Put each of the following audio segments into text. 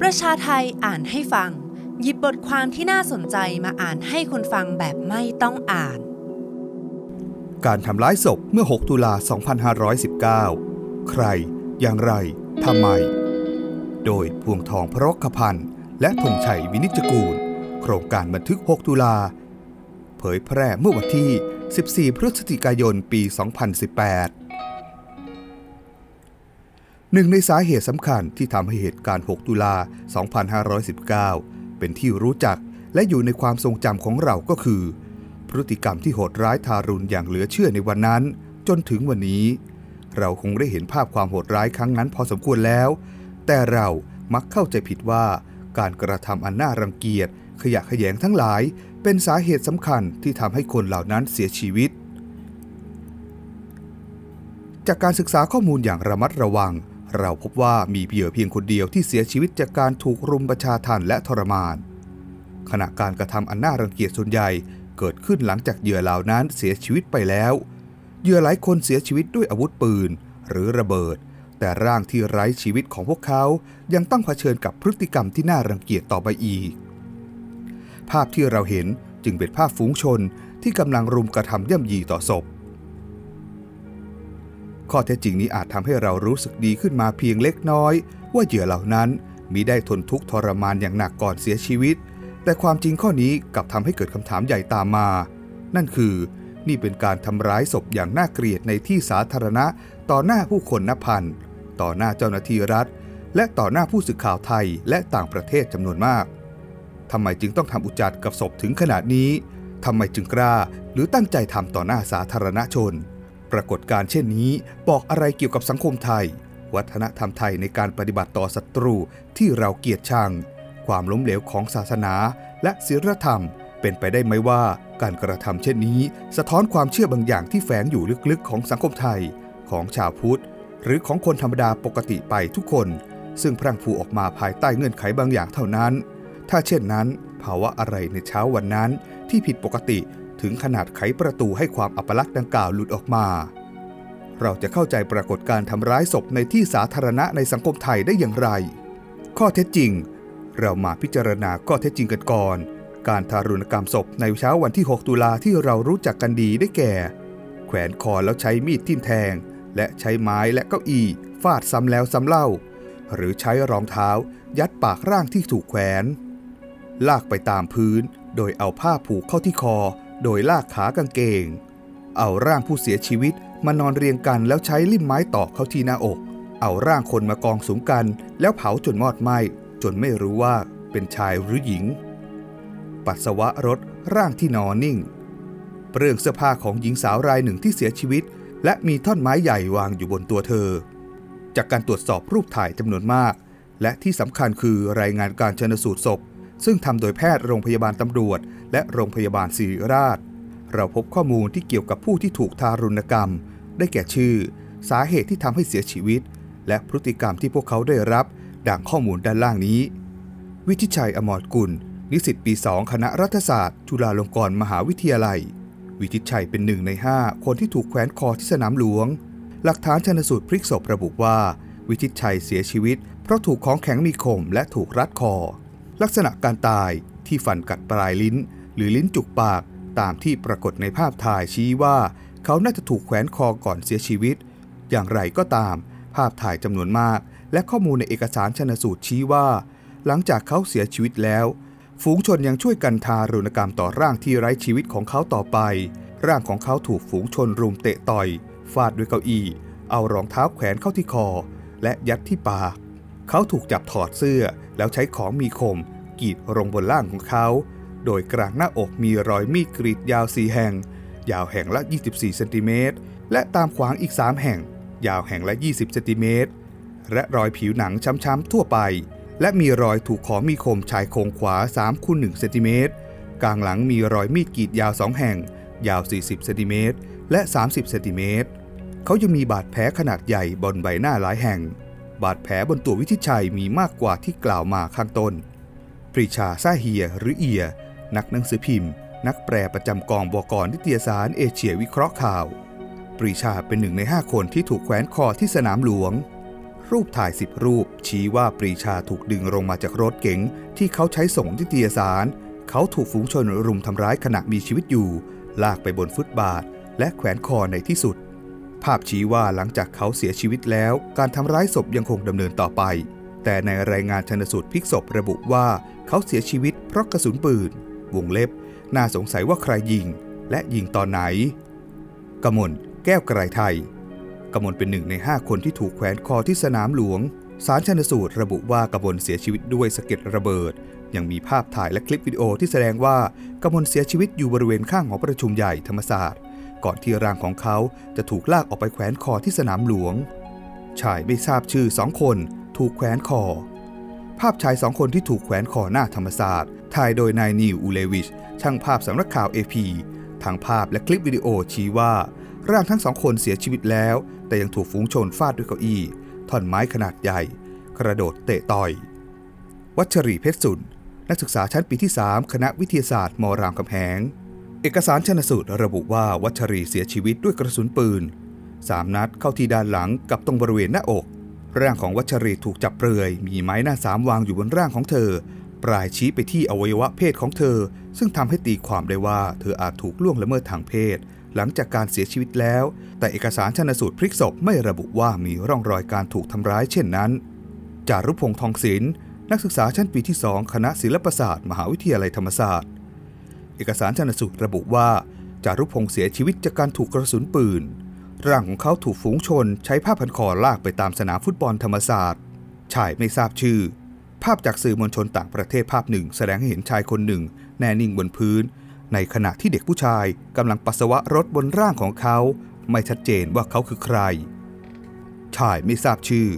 ประชาไทยอ่านให้ฟัง หยิบบทความที่น่าสนใจมาอ่านให้คนฟังแบบไม่ต้องอ่าน การทำร้ายศพเมื่อ 6 ตุลา 2519 ใคร อย่างไร ทำไม โดยพวงทองพระกพันธ์และธงชัยวินิจกูล โครงการบันทึก 6 ตุลา เผยแพร่เมื่อวันที่ 14 พฤศจิกายน ปี 2018 หนึ่งในสาเหตุสำคัญที่ทำให้เหตุการณ์ 6 ตุลา 2519 เป็นที่รู้จักและอยู่ในความทรงจำของเราก็คือ พฤติกรรมที่โหดร้ายทารุณอย่างเหลือเชื่อในวันนั้น จนถึงวันนี้ เราคงได้เห็นภาพความโหดร้ายครั้งนั้นพอสมควรแล้ว แต่เรามักเข้าใจผิดว่า การกระทำอันน่ารังเกียจ ขยะแขยงทั้งหลาย เป็นสาเหตุสำคัญที่ทำให้คนเหล่านั้นเสียชีวิต จากการศึกษาข้อมูลอย่างระมัดระวัง เราพบว่ามีเหยื่อเพียงคนเดียวที่เสียชีวิตจากการถูกรุมประชาทันและทรมาน ขณะการกระทำอันน่ารังเกียจส่วนใหญ่เกิดขึ้นหลังจากเหยื่อเหล่านั้นเสียชีวิตไปแล้ว เหยื่อหลายคนเสียชีวิตด้วยอาวุธปืน หรือระเบิด แต่ร่างที่ไร้ชีวิตของพวกเขายังต้องเผชิญกับพฤติกรรมที่น่ารังเกียจต่อไปอีก ภาพที่เราเห็นจึงเป็นภาพฝูงชนที่กำลังรุมกระทำย่ำยีต่อศพ ข้อเท็จจริงนี้อาจทำให้เรารู้สึกดีขึ้นมาเพียงเล็กน้อย ว่าเหยื่อเหล่านั้นมิได้ทนทุกข์ทรมานอย่างหนักก่อนเสียชีวิต แต่ความจริงข้อนี้กลับทำให้เกิดคำถามใหญ่ตามมา นั่นคือ นี่เป็นการทำร้ายศพอย่างน่าเกลียดในที่สาธารณะ ต่อหน้าผู้คนนับพันต่อหน้าเจ้าหน้าที่รัฐ และต่อหน้าผู้สื่อข่าวไทยและต่างประเทศจำนวนมากทำไมจึงต้องทำอุจจารกับศพถึงขนาดนี้ทำไมจึงกล้าหรือตั้งใจทำต่อหน้าสาธารณชน ปรากฏการเช่นนี้บอกอะไรเกี่ยวกับสังคมไทย วัฒนธรรมไทยในการปฏิบัติต่อศัตรูที่เราเกลียดชัง ความล้มเหลวของศาสนาและศีลธรรม เป็นไปได้ไหมว่าการกระทำเช่นนี้ สะท้อนความเชื่อบางอย่างที่แฝงอยู่ลึกๆ ของสังคมไทย ของชาวพุทธ หรือของคนธรรมดาปกติไปทุกคน ซึ่งพรั่งพรูออกมาภายใต้เงื่อนไขบางอย่างเท่านั้น ถ้าเช่นนั้น ภาวะอะไรในเช้าวันนั้นที่ผิดปกติ ถึงขนาดไขประตูให้ความอัปลักษณ์ดังกล่าวหลุดออกมา เราจะเข้าใจปรากฏการทำร้ายศพในที่สาธารณะในสังคมไทยได้อย่างไร ข้อเท็จจริง เรามาพิจารณาข้อเท็จจริงกันก่อน การทารุณกรรมศพในเช้าวันที่ 6 ตุลาที่เรารู้จักกันดีได้แก่ แขวนคอแล้วใช้มีดทิ่มแทง และใช้ไม้และเก้าอี้ฟาดซ้ำแล้วซ้ำเล่า หรือใช้รองเท้า ยัดปากร่างที่ถูกแขวน ลากไปตามพื้น โดยเอาผ้าผูกเข้าที่คอ โดยลากขากางเกง เอาร่างผู้เสียชีวิตมานอนเรียงกันแล้วใช้ลิ่มไม้ตอกเข้าที่หน้าอก เอาร่างคนมากองสุมกัน แล้วเผาจนมอดไหม้จนไม่รู้ว่าเป็นชายหรือหญิง ปัสสาวะรถร่างที่นอนนิ่ง เปลืองเสื้อผ้าของหญิงสาวรายหนึ่งที่เสียชีวิต และมีท่อนไม้ใหญ่วางอยู่บนตัวเธอ จากการตรวจสอบรูปถ่ายจำนวนมาก และที่สำคัญคือรายงานการชนสูตรศพ ซึ่งทำโดยแพทย์โรงพยาบาลตำรวจ และโรงพยาบาลศิริราช เราพบข้อมูลที่เกี่ยวกับผู้ที่ถูกทารุณกรรม ได้แก่ชื่อ สาเหตุที่ทำให้เสียชีวิต และพฤติกรรมที่พวกเขาได้รับ ดังข้อมูลด้านล่างนี้ วิทิชัยอมรกุล นิสิตปี 2 คณะรัฐศาสตร์ จุฬาลงกรณ์มหาวิทยาลัย วิทิชัยเป็นหนึ่งใน 5 คนที่ถูกแขวนคอที่สนามหลวง หลักฐานชนสูตรพลิกศพระบุว่า วิทิชัยเสียชีวิต เพราะถูกของแข็งมีคมและถูกรัดคอ ลักษณะการตายที่ฟันกัดปลายลิ้น หรือลิ้นจุกปากตามที่ปรากฏในภาพถ่ายชี้ว่า เขาน่าจะถูกแขวนคอก่อนเสียชีวิต อย่างไรก็ตาม ภาพถ่ายจำนวนมาก และข้อมูลในเอกสารชนสูตรชี้ว่า หลังจากเขาเสียชีวิตแล้ว ฝูงชนยังช่วยกันทารุณกรรมต่อร่างที่ไร้ชีวิตของเขาต่อไป ร่างของเขาถูกฝูงชนรุมเตะต่อยฟาดด้วยเก้าอี้ เอารองเท้าแขวนเข้าที่คอ และยัดที่ปาก เขาถูกจับถอดเสื้อ แล้วใช้ของมีคมกรีดลงบนล่างของเขา โดยกลางหน้าอกมีรอยมีดกรีดยาวสี่แห่ง ยาวแห่งละ 24เซนติเมตรและตามขวางอีก 3 แห่ง ยาวแห่งละ 20เซนติเมตรและรอยผิวหนังช้ำๆทั่วไป และมีรอยถูกของมีคมชายโครงขวา3คูณ1เซนติเมตรกลางหลังมีรอยมีดกรีดยาว 2 แห่ง ยาว 40เซนติเมตรและ 30เซนติเมตรเขายังมีบาดแผลขนาดใหญ่บนใบหน้าหลายแห่ง บาดแผลบนตัววิทิชัยมีมากกว่าที่กล่าวมาข้างต้น ปรีชาซาเฮียหรือเอีย นักหนังสือพิมพ์ นักแปลประจำกองบกนิตยสารเอเชียวิเคราะห์ข่าว ปรีชาเป็นหนึ่งในห้าคนที่ถูกแขวนคอที่สนามหลวง รูปถ่ายสิบรูป ชี้ว่าปรีชาถูกดึงลงมาจากรถเก๋งที่เขาใช้ส่งนิตยสาร เขาถูกฝูงชนรุมทำร้ายขณะมีชีวิตอยู่ ลากไปบนฟุตบาท และแขวนคอในที่สุด ภาพชี้ว่าหลังจากเขาเสียชีวิตแล้ว การทำร้ายศพยังคงดำเนินต่อไป แต่ในรายงานชนสูตรพลิกศพระบุว่าเขาเสียชีวิตเพราะกระสุนปืน วงเล็บ น่าสงสัยว่าใครยิง และยิงตอนไหน กมลแก้วกระไรไทย กมลเป็นหนึ่งใน 5 คนที่ถูกแขวนคอที่สนามหลวง สารชนสูตรระบุว่ากมลเสียชีวิตด้วยสะเก็ดระเบิด ยังมีภาพถ่ายและคลิปวิดีโอที่แสดงว่ากมลเสียชีวิตอยู่บริเวณข้างหอประชุมใหญ่ธรรมศาสตร์ ก่อนที่ร่างของเขาจะถูกลากออกไปแขวนคอที่สนามหลวง ชายไม่ทราบชื่อสองคนถูกแขวนคอ ภาพชายสองคนที่ถูกแขวนคอหน้าธรรมศาสตร์ถ่ายโดยนายนิวอูเลวิช ช่างภาพสำนักข่าว AP ทางภาพและคลิปวิดีโอชี้ว่า ร่างทั้งสองคนเสียชีวิตแล้ว แต่ยังถูกฝูงชนฟาดด้วยเก้าอี้ท่อนไม้ขนาดใหญ่ กระโดดเตะต่อย วัชรีเพชรสุนนักศึกษาชั้นปีที่ 3 คณะวิทยาศาสตร์มรามคำแหง เอกสารชนสูตรระบุว่าวัชรีเสียชีวิตด้วยกระสุนปืน3นัดเข้าที่ด้านหลังกับตรงบริเวณหน้าอก ร่างของวัชรีถูกจับเปลือย มีไม้หน้าสามวางอยู่บนร่างของเธอ ปลายชี้ไปที่อวัยวะเพศของเธอ ซึ่งทำให้ตีความได้ว่าเธออาจถูกล่วงละเมิดทางเพศ หลังจากการเสียชีวิตแล้ว แต่เอกสารชนสูตรพลิกศพไม่ระบุว่ามีร่องรอยการถูกทำร้ายเช่นนั้น จารุพงษ์ทองศิลป์นักศึกษาชั้นปีที่2คณะศิลปศาสตร์ มหาวิทยาลัยธรรมศาสตร์ เอกสารชนสูตรระบุว่าจารุพงษ์เสียชีวิตจากการถูกกระสุนปืน ร่างของเขาถูกฝูงชนใช้ผ้าพันคอลากไปตามสนามฟุตบอลธรรมศาสตร์ ชายไม่ทราบชื่อ ภาพจากสื่อมวลชนต่างประเทศภาพหนึ่ง แสดงให้เห็นชายคนหนึ่ง แน่นิ่งบนพื้น ในขณะที่เด็กผู้ชายกำลังปัสสาวะรถบนร่างของเขา ไม่ชัดเจนว่าเขาคือใคร ชายไม่ทราบชื่อ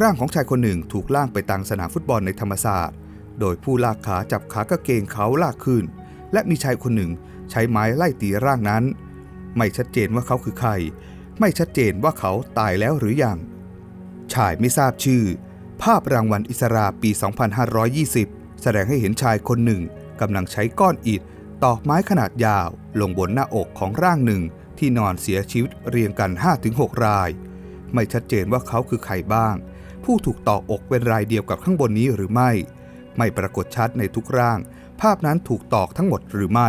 ร่างของชายคนหนึ่งถูกลางไปตามสนามฟุตบอลในธรรมศาสตร์ โดยผู้ลากขาจับขากางเกงเขาลากขึ้น และมีชายคนหนึ่งใช้ไม้ไล่ตีร่างนั้น ไม่ชัดเจนว่าเขาคือใคร ไม่ชัดเจนว่าเขาตายแล้วหรือยัง ชายไม่ทราบชื่อ ภาพรางวัลอิสราปี 2520 แสดงให้เห็นชายคนหนึ่งกำลังใช้ก้อนอิฐตอกไม้ขนาดยาว ลงบนหน้าอกของร่างหนึ่งที่นอนเสียชีวิตเรียงกัน 5-6 ราย ไม่ชัดเจนว่าเขาคือใครบ้าง ผู้ถูกตอกอกเป็นรายเดียวกับข้างบนนี้หรือไม่ ไม่ปรากฏชัดในทุกร่าง ภาพนั้นถูกตอกทั้งหมดหรือไม่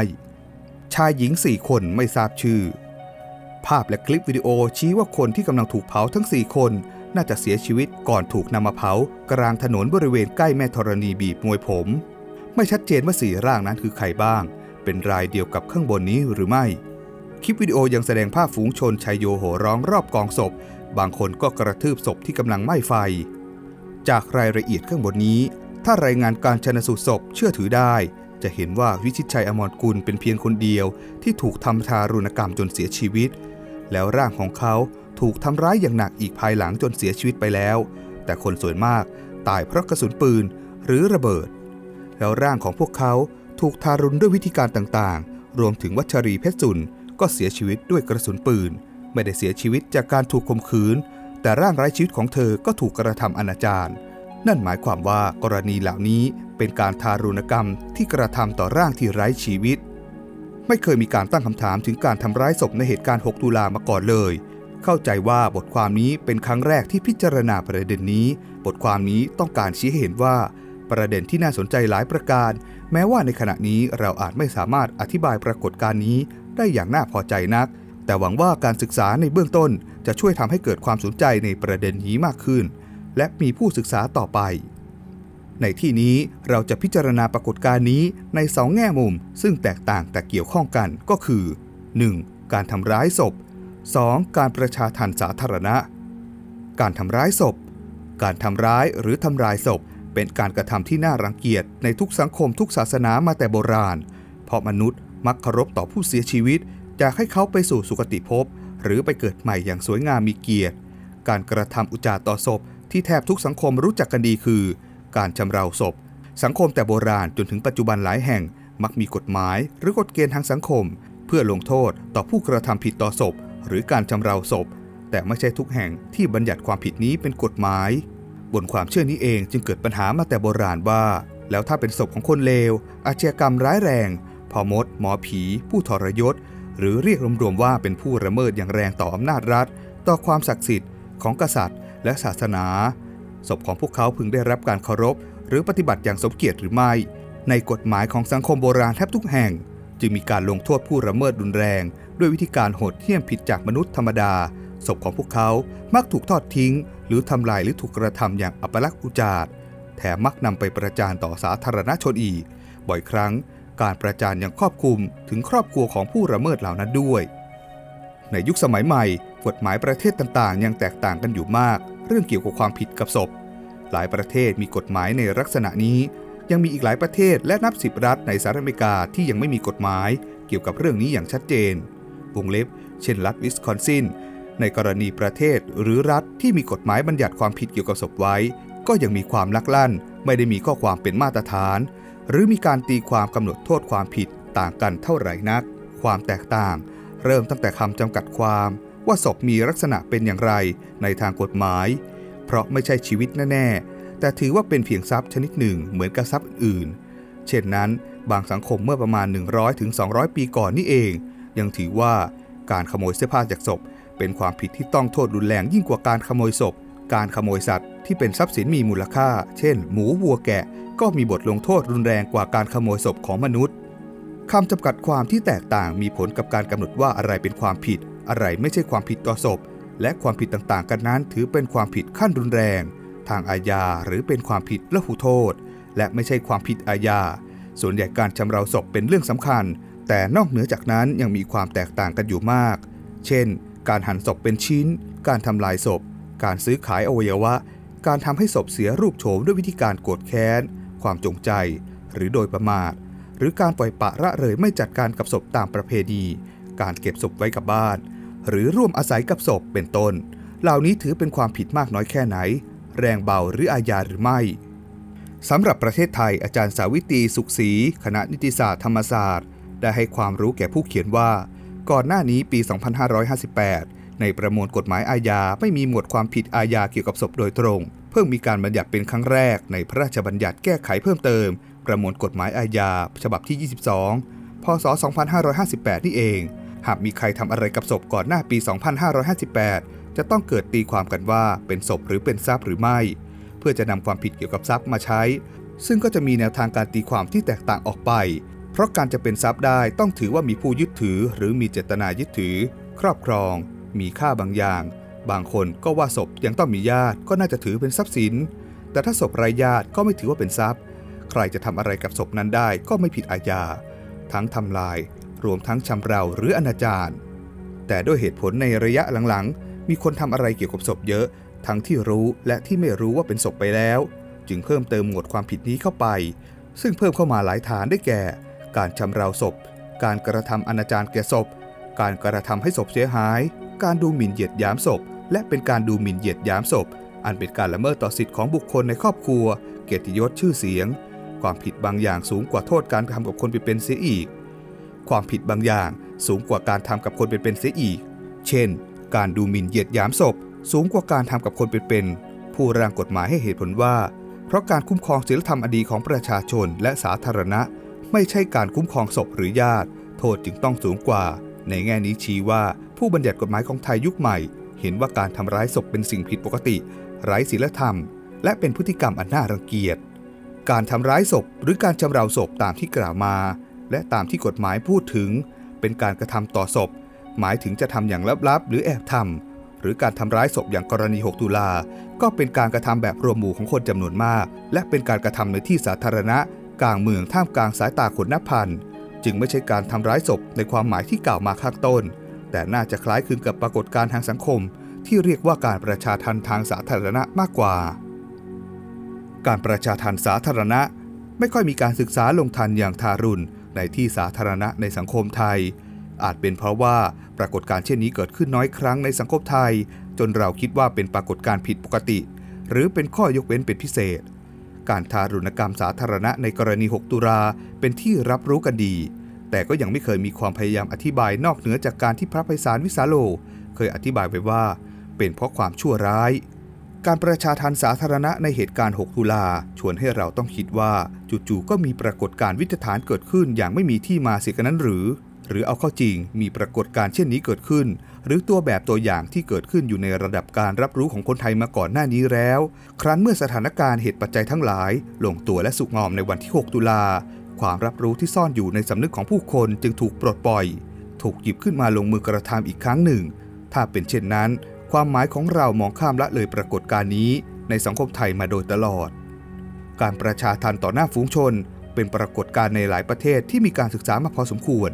ชายหญิงสี่คนไม่ทราบชื่อ ภาพและคลิปวิดีโอชี้ว่าคนที่กำลังถูกเผาทั้ง4คนน่าจะเสียชีวิตก่อนถูกนำมาเผากลางถนนบริเวณใกล้แม่ธรณีบีบมวยผม ไม่ชัดเจนว่าสี่ร่างนั้นคือใครบ้าง เป็นรายเดียวกับข้างบนนี้หรือไม่ คลิปวิดีโอยังแสดงภาพฝูงชนชายโยโห่ร้องรอบกองศพ บางคนก็กระทืบศพที่กำลังไหม้ไฟ จากรายละเอียดข้างบนนี้ ถ้ารายงานการชนสูตรศพเชื่อถือได้ จะเห็นว่าวิชิตชัยอมรกุลเป็นเพียงคนเดียวที่ถูกทำทารุณกรรมจนเสียชีวิต แล้วร่างของเขาถูกทำร้ายอย่างหนักอีกภายหลังจนเสียชีวิตไปแล้ว แต่คนส่วนมากตายเพราะกระสุนปืนหรือระเบิด แล้วร่างของพวกเขาถูกทารุณด้วยวิธีการต่างๆ รวมถึงวัชรีเพชรจุนก็เสียชีวิตด้วยกระสุนปืน ไม่ได้เสียชีวิตจากการถูกข่มขืน แต่ร่างไร้ชีวิตของเธอก็ถูกกระทำอนาจาร นั่นหมายความว่ากรณีเหล่านี้เป็นการทารุณกรรมที่กระทำต่อร่างที่ไร้ชีวิต ไม่เคยมีการตั้งคำถามถึงการทำร้ายศพในเหตุการณ์ 6 ตุลามาก่อนเลย เข้าใจว่าบทความนี้เป็นครั้งแรกที่พิจารณาประเด็นนี้ บทความนี้ต้องการชี้ให้เห็นว่า ประเด็นที่น่าสนใจหลายประการ แม้ว่าในขณะนี้เราอาจไม่สามารถอธิบายปรากฏการณ์นี้ ได้อย่างน่าพอใจนัก แต่หวังว่าการศึกษาในเบื้องต้นจะช่วยทำให้เกิดความสนใจในประเด็นนี้มากขึ้น และมีผู้ศึกษาต่อไป ในที่นี้เราจะพิจารณาปรากฏการณ์นี้ในสองแง่มุม ซึ่งแตกต่างแต่เกี่ยวข้องกันก็คือ 1. การทำร้ายศพ 2. การประชาทันสาธารณะ การทำร้ายศพ การทำร้ายหรือทำลายศพ เป็นการกระทำที่น่ารังเกียจในทุกสังคมทุกศาสนามาแต่โบราณ เพราะมนุษย์มักเคารพต่อผู้เสียชีวิตอยากให้เขาไปสู่สุคติภพ หรือไปเกิดใหม่อย่างสวยงามมีเกียรติ การกระทำอุจจาต่อศพ ที่แทบทุกสังคมรู้จักกันดีคือ การชำเราศพ สังคมแต่โบราณจนถึงปัจจุบันหลายแห่ง มักมีกฎหมายหรือกฎเกณฑ์ทางสังคม เพื่อลงโทษต่อผู้กระทำผิดต่อศพ หรือการชำเราศพ แต่ไม่ใช่ทุกแห่งที่บัญญัติความผิดนี้เป็นกฎหมาย บนความเชื่อนี้เองจึงเกิดปัญหามาแต่โบราณว่า แล้วถ้าเป็นศพของคนเลว อาชญากรรมร้ายแรงพอมด หมอผี ผู้ทรยศ หรือเรียกรวมๆว่าเป็นผู้ละเมิดอย่างแรงต่ออำนาจรัฐ ต่อความศักดิ์สิทธิ์ของกษัตริย์ และศาสนา ศพของพวกเขาพึงได้รับการเคารพ หรือปฏิบัติอย่างสมเกียรติหรือไม่ ในกฎหมายของสังคมโบราณแทบทุกแห่ง จึงมีการลงโทษผู้ละเมิดรุนแรง ด้วยวิธีการโหดเหี้ยมผิดจากมนุษย์ธรรมดา ศพของพวกเขามักถูกทอดทิ้ง หรือทำลายหรือถูกกระทำอย่างอัปลักษณ์อุจาร์แถมมักนำไปประจานต่อสาธารณชนอีก บ่อยครั้ง การประจานยังครอบคลุมถึงครอบครัวของผู้ละเมิดเหล่านั้นด้วย ในยุคสมัยใหม่ กฎหมายประเทศต่างๆ ยังแตกต่างกันอยู่มาก เรื่องเกี่ยวกับความผิดกับศพ หลายประเทศมีกฎหมายในลักษณะนี้ ยังมีอีกหลายประเทศและนับสิบรัฐในสหรัฐอเมริกาที่ยังไม่มีกฎหมาย เกี่ยวกับเรื่องนี้อย่างชัดเจน วงเล็บ เช่นรัฐวิสคอนซิน ในกรณีประเทศหรือรัฐที่มีกฎหมายบัญญัติความผิดเกี่ยวกับศพไว้ ก็ยังมีความลักลั่น ไม่ได้มีข้อความเป็นมาตรฐาน หรือมีการตีความกำหนดโทษความผิดต่างกันเท่าไหร่นัก ความแตกต่าง เริ่มตั้งแต่คำจำกัดความ ว่าศพมีลักษณะเป็นอย่างไรในทางกฎหมาย เพราะไม่ใช่ชีวิตแน่ๆ แต่ถือว่าเป็นเพียงทรัพย์ชนิดหนึ่งเหมือนกับทรัพย์อื่น เช่นนั้น บางสังคมเมื่อประมาณ 100-200 ปีก่อนนี่เอง ยังถือว่าการขโมยเสื้อผ้าจากศพ เป็นความผิดที่ต้องโทษรุนแรงยิ่งกว่าการขโมยศพ การขโมยสัตว์ที่เป็นทรัพย์สินมีมูลค่า เช่น หมูวัวแกะ ก็มีบทลงโทษรุนแรงกว่าการขโมยศพของมนุษย์คำจำกัดความที่แตกต่างมีผลกับการกำหนดว่าอะไรเป็นความผิด อะไรไม่ใช่ความผิดต่อศพ และความผิดต่างๆ กันนั้นถือเป็นความผิดขั้นรุนแรง ทางอาญาหรือเป็นความผิดละหุโทษ และไม่ใช่ความผิดอาญา ส่วนใหญ่การชำเราศพเป็นเรื่องสำคัญ แต่นอกเหนือจากนั้นยังมีความแตกต่างกันอยู่มาก เช่น การหั่นศพเป็นชิ้น การทำลายศพ การซื้อขายอวัยวะ การทำให้ศพเสียรูปโฉมด้วยวิธีการโกรธแค้น ความจงใจ หรือโดยประมาท หรือการปล่อยปะละเลยไม่จัดการกับศพตามประเพณี การเก็บศพไว้กับบ้าน หรือร่วมอาศัยกับศพเป็นต้น เหล่านี้ถือเป็นความผิดมากน้อยแค่ไหน แรงเบาหรืออาญาหรือไม่สำหรับประเทศไทยอาจารย์สาวิตรีสุขศรีคณะนิติศาสตร์ธรรมศาสตร์ ได้ให้ความรู้แก่ผู้เขียนว่า ก่อนหน้านี้ปี 2558 ในประมวลกฎหมายอาญาไม่มีหมวดความผิดอาญาเกี่ยวกับศพโดยตรง เพิ่งมีการบัญญัติเป็นครั้งแรกในพระราชบัญญัติแก้ไขเพิ่มเติม ประมวลกฎหมายอาญา ฉบับที่ 22 พศ 2558 นี่เอง หากมีใครทำอะไรกับศพก่อนหน้าปี 2558 จะต้องเกิดตีความกันว่าเป็นศพหรือเป็นทรัพย์หรือไม่ เพื่อจะนำความผิดเกี่ยวกับทรัพย์มาใช้ ซึ่งก็จะมีแนวทางการตีความที่แตกต่างออกไป เพราะการจะเป็นทรัพย์ได้ต้องถือว่ามีผู้ยึดถือ หรือมีเจตนายึดถือ ครอบครอง มีค่าบางอย่าง บางคนก็ว่าศพยังต้องมีญาติก็น่าจะถือเป็นทรัพย์สิน แต่ถ้าศพไร้ญาติก็ไม่ถือว่าเป็นทรัพย์ ใครจะทำอะไรกับศพนั้นได้ก็ไม่ผิดอาญา ทั้งทำลาย รวมทั้งชำเราหรืออนาจารแต่ด้วยเหตุผลในระยะหลังๆ มีคนทำอะไรเกี่ยวกับศพเยอะ ทั้งที่รู้และที่ไม่รู้ว่าเป็นศพไปแล้ว จึงเพิ่มเติมหมวดความผิดนี้เข้าไป ซึ่งเพิ่มเข้ามาหลายฐานได้แก่ การชำเราศพ การกระทำอนาจารแก่ศพ การกระทำให้ศพเสียหาย การดูหมิ่นเหยียดหยามศพ และเป็นการดูหมิ่นเหยียดหยามศพ อันเป็นการละเมิดต่อสิทธิของบุคคลในครอบครัว เกียรติยศชื่อเสียง ความผิดบางอย่างสูงกว่าโทษการทำกับคนไปเป็นเสียอีก ความผิดบางอย่างสูงกว่าการทำกับคนเป็นๆเสียอีก เช่น การดูหมิ่นเหยียดหยามศพ สูงกว่าการทำกับคนเป็นๆผู้ร่างกฎหมายให้เหตุผลว่า เพราะการคุ้มครองศีลธรรมอดีของประชาชนและสาธารณะ ไม่ใช่การคุ้มครองศพหรือญาติ โทษจึงต้องสูงกว่า ในแง่นี้ชี้ว่าผู้บัญญัติกฎหมายของไทยยุคใหม่ เห็นว่าการทำร้ายศพเป็นสิ่งผิดปกติ ไร้ศีลธรรม และเป็นพฤติกรรมอันน่ารังเกียจการทำร้ายศพหรือการชำเราศพตามที่กล่าวมา และตามที่กฎหมายพูดถึง เป็นการกระทำต่อศพ หมายถึงจะทำอย่างลับๆ หรือแอบทำหรือการทำร้ายศพอย่างกรณี 6 ตุลา ก็เป็นการกระทำแบบรวมหมู่ของคนจำนวนมาก และเป็นการกระทำในที่สาธารณะ กลางเมืองท่ามกลางสายตาคนนับพัน จึงไม่ใช่การทำร้ายศพในความหมายที่กล่าวมาข้างต้น แต่น่าจะคล้ายคลึงกับปรากฏการณ์ทางสังคม ที่เรียกว่าการประชาทันทางสาธารณะมากกว่า การประชาทันสาธารณะไม่ค่อยมีการศึกษาลงทันอย่างทารุณ ในที่สาธารณะในสังคมไทย อาจเป็นเพราะว่าปรากฏการณ์เช่นนี้เกิดขึ้นน้อยครั้งในสังคมไทย จนเราคิดว่าเป็นปรากฏการณ์ผิดปกติ หรือเป็นข้อยกเว้นเป็นพิเศษ การทารุณกรรมสาธารณะในกรณี 6 ตุลาเป็นที่รับรู้กันดี แต่ก็ยังไม่เคยมีความพยายามอธิบายนอกเหนือจากการที่พระไพศาลวิสาโล เคยอธิบายไว้ว่า เป็นเพราะความชั่วร้าย การประชาทันสาธารณะในเหตุการณ์ 6 ตุลา ชวนให้เราต้องคิดว่าจู่ๆก็มีปรากฏการณ์วิทยฐานเกิดขึ้นอย่างไม่มีที่มาเสียกันนั้นหรือ หรือเอาเข้าจริงมีปรากฏการณ์เช่นนี้เกิดขึ้น หรือตัวแบบตัวอย่างที่เกิดขึ้นอยู่ในระดับการรับรู้ของคนไทยมาก่อนหน้านี้แล้ว ครั้นเมื่อสถานการณ์เหตุปัจจัยทั้งหลาย ลงตัวและสุกงอมในวันที่ 6 ตุลา ความรับรู้ที่ซ่อนอยู่ในสำนึกของผู้คนจึงถูกปลดปล่อย ถูกหยิบขึ้นมาลงมือกระทำอีกครั้งหนึ่ง ถ้าเป็นเช่นนั้น ความหมายของเรามองข้ามละเลยปรากฏการณ์นี้ในสังคมไทยมาโดยตลอด การประชาทันต่อหน้าฝูงชน เป็นปรากฏการณ์ในหลายประเทศที่มีการศึกษามาพอสมควร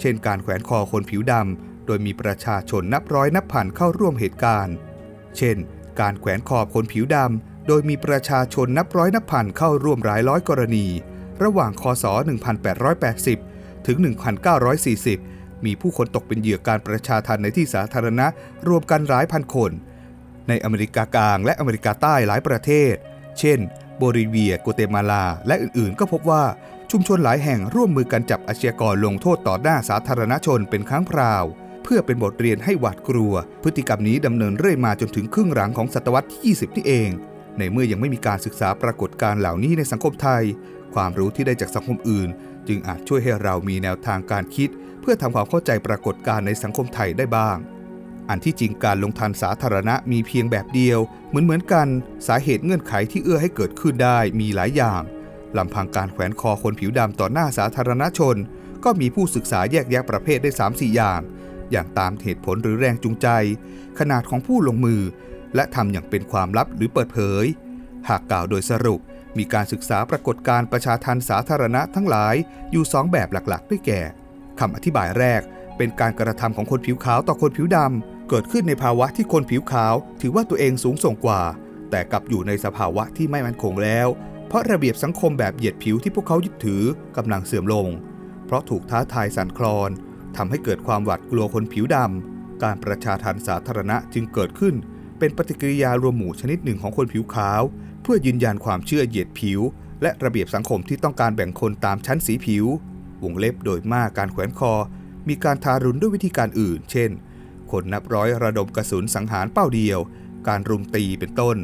เช่น การแขวนคอคนผิวดำโดยมีประชาชนนับร้อยนับพันเข้าร่วมเหตุการณ์ เช่น การแขวนคอคนผิวดำโดยมีประชาชนนับร้อยนับพันเข้าร่วมหลายร้อยกรณี ระหว่างคศ 1880 ถึง 1940 มีผู้คนตกเป็นเหยื่อการประชาทันในที่สาธารณะ รวมกันหลายพันคน ในอเมริกากลางและอเมริกาใต้หลายประเทศ เช่นโบลิเวียโกเตมาลา และอื่นๆ ก็พบว่าชุมชนหลายแห่งร่วมมือกันจับอาชญากรลงโทษต่อหน้าสาธารณชนเป็นครั้งคราว เพื่อเป็นบทเรียนให้หวาดกลัว พฤติกรรมนี้ดำเนินเรื่อยมาจนถึงครึ่งหลังของศตวรรษที่ 20 นี่เอง ในเมื่อยังไม่มีการศึกษาปรากฏการเหล่านี้ในสังคมไทย ความรู้ที่ได้จากสังคมอื่น จึงอาจช่วยให้เรามีแนวทางการคิด พื่อทำความเข้าใจปรากฏการณ์ในสังคมไทยได้บ้าง อันที่จริงการลงทันสาธารณะมีเพียงแบบเดียว เหมือนเหมือนกันสาเหตุเงื่อนไขที่เอื้อให้เกิดขึ้นได้มีหลายอย่างลำพังการแขวนคอคนผิวดำต่อหน้าสาธารณชน ก็มีผู้ศึกษาแยกแยะประเภทได้ 3-4 อย่าง อย่างตามเหตุผลหรือแรงจูงใจ ขนาดของผู้ลงมือ และทำอย่างเป็นความลับหรือเปิดเผย หากกล่าวโดยสรุปมีการศึกษาปรากฏการประชาทันสาธารณะทั้งหลายอยู่ 2 แบบหลักๆด้วยแก่ คำอธิบายแรก เป็นการกระทำของคนผิวขาวต่อคนผิวดำเกิดขึ้นในภาวะที่คนผิวขาว ถือว่าตัวเองสูงส่งกว่า แต่กลับอยู่ในสภาวะที่ไม่มั่นคงแล้ว เพราะระเบียบสังคมแบบเหยียดผิวที่พวกเขายึดถือกำลังเสื่อมลง เพราะถูกท้าทายสั่นคลอนทำให้เกิดความหวาดกลัวคนผิวดำการประชาทันสาธารณะจึงเกิดขึ้น เป็นปฏิกิริยารวมหมู่ชนิดหนึ่งของคนผิวขาว เพื่อยืนยันความเชื่อเหยียดผิว และระเบียบสังคมที่ต้องการแบ่งคนตามชั้นสีผิว วงเล็บโดยมากการแขวนคอ มีการทารุณด้วยวิธีการอื่น เช่น คนนับร้อยระดมกระสุนสังหารเป้าเดียว การรุมตีเป็นต้น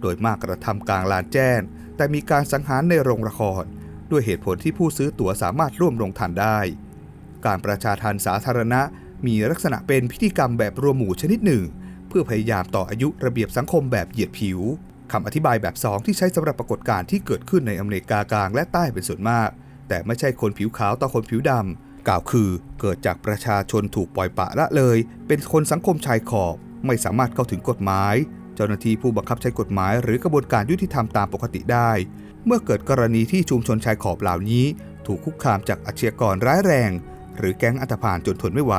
โดยมากกระทำกลางลานแจ้ง แต่มีการสังหารในโรงละคร ด้วยเหตุผลที่ผู้ซื้อตั๋วสามารถร่วมลงทันได้ การประชาทันสาธารณะมีลักษณะเป็นพิธีกรรมแบบรวมหมู่ชนิดหนึ่ง เพื่อพยายามต่ออายุระเบียบสังคมแบบเหยียดผิวคำอธิบายแบบ 2 ที่ใช้สำหรับปรากฏการณ์ที่เกิดขึ้นในอเมริกากลางและใต้เป็นส่วนมาก แต่ไม่ใช่คนผิวขาวต่อคนผิวดำกล่าวคือเกิดจากประชาชนถูกปล่อยปะละเลย เป็นคนสังคมชายขอบ ไม่สามารถเข้าถึงกฎหมาย เจ้าหน้าที่ผู้บังคับใช้กฎหมาย หรือกระบวนการยุติธรรมตามปกติได้ เมื่อเกิดกรณีที่ชุมชนชายขอบเหล่านี้ ถูกคุกคามจากอาชญากรร้ายแรง หรือแก๊งอันธพาลจนทนไม่ไหว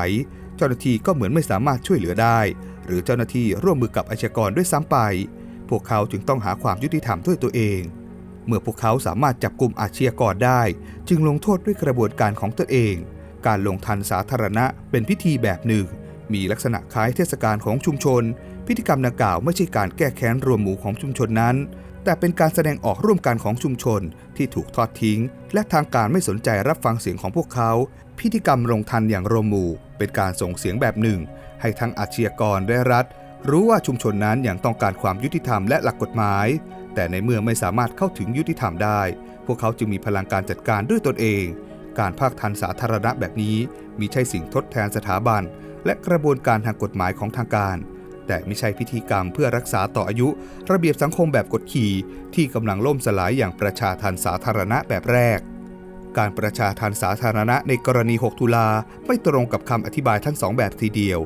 เจ้าหน้าที่ก็เหมือนไม่สามารถช่วยเหลือได้ หรือเจ้าหน้าที่ร่วมมือกับอาชญากรด้วยซ้ำไป พวกเขาจึงต้องหาความยุติธรรมด้วยตัวเอง เมื่อพวกเขาสามารถจับกลุ่มอาชญากรได้ จึงลงโทษด้วยกระบวนการของตนเอง การลงทันสาธารณะเป็นพิธีแบบหนึ่ง มีลักษณะคล้ายเทศกาลของชุมชน พิธีกรรมดังกล่าวไม่ใช่การแก้แค้นรวมหมู่ของชุมชนนั้น แต่เป็นการแสดงออกร่วมกันของชุมชนที่ถูกทอดทิ้ง และทางการไม่สนใจรับฟังเสียงของพวกเขา พิธีกรรมลงทันอย่างรวมหมู่ เป็นการส่งเสียงแบบหนึ่ง ให้ทั้งอาชญากรและรัฐ รู้ว่าชุมชนนั้นยังต้องการความยุติธรรมและหลักกฎหมาย แต่ในเมื่อไม่สามารถเข้าถึงยุติธรรมได้ พวกเขาจึงมีพลังการจัดการด้วยตนเอง การภาคทันสาธารณะแบบนี้มีใช่สิ่งทดแทนสถาบัน และกระบวนการทางกฎหมายของทางการ แต่ไม่ใช่พิธีกรรมเพื่อรักษาต่ออายุ ระเบียบสังคมแบบกดขี่ ที่กำลังล่มสลายอย่างประชาทันสาธารณะแบบแรก การประชาทันสาธารณะในกรณี 6 ตุลาไม่ตรงกับคำอธิบายทั้งสองแบบทีเดียว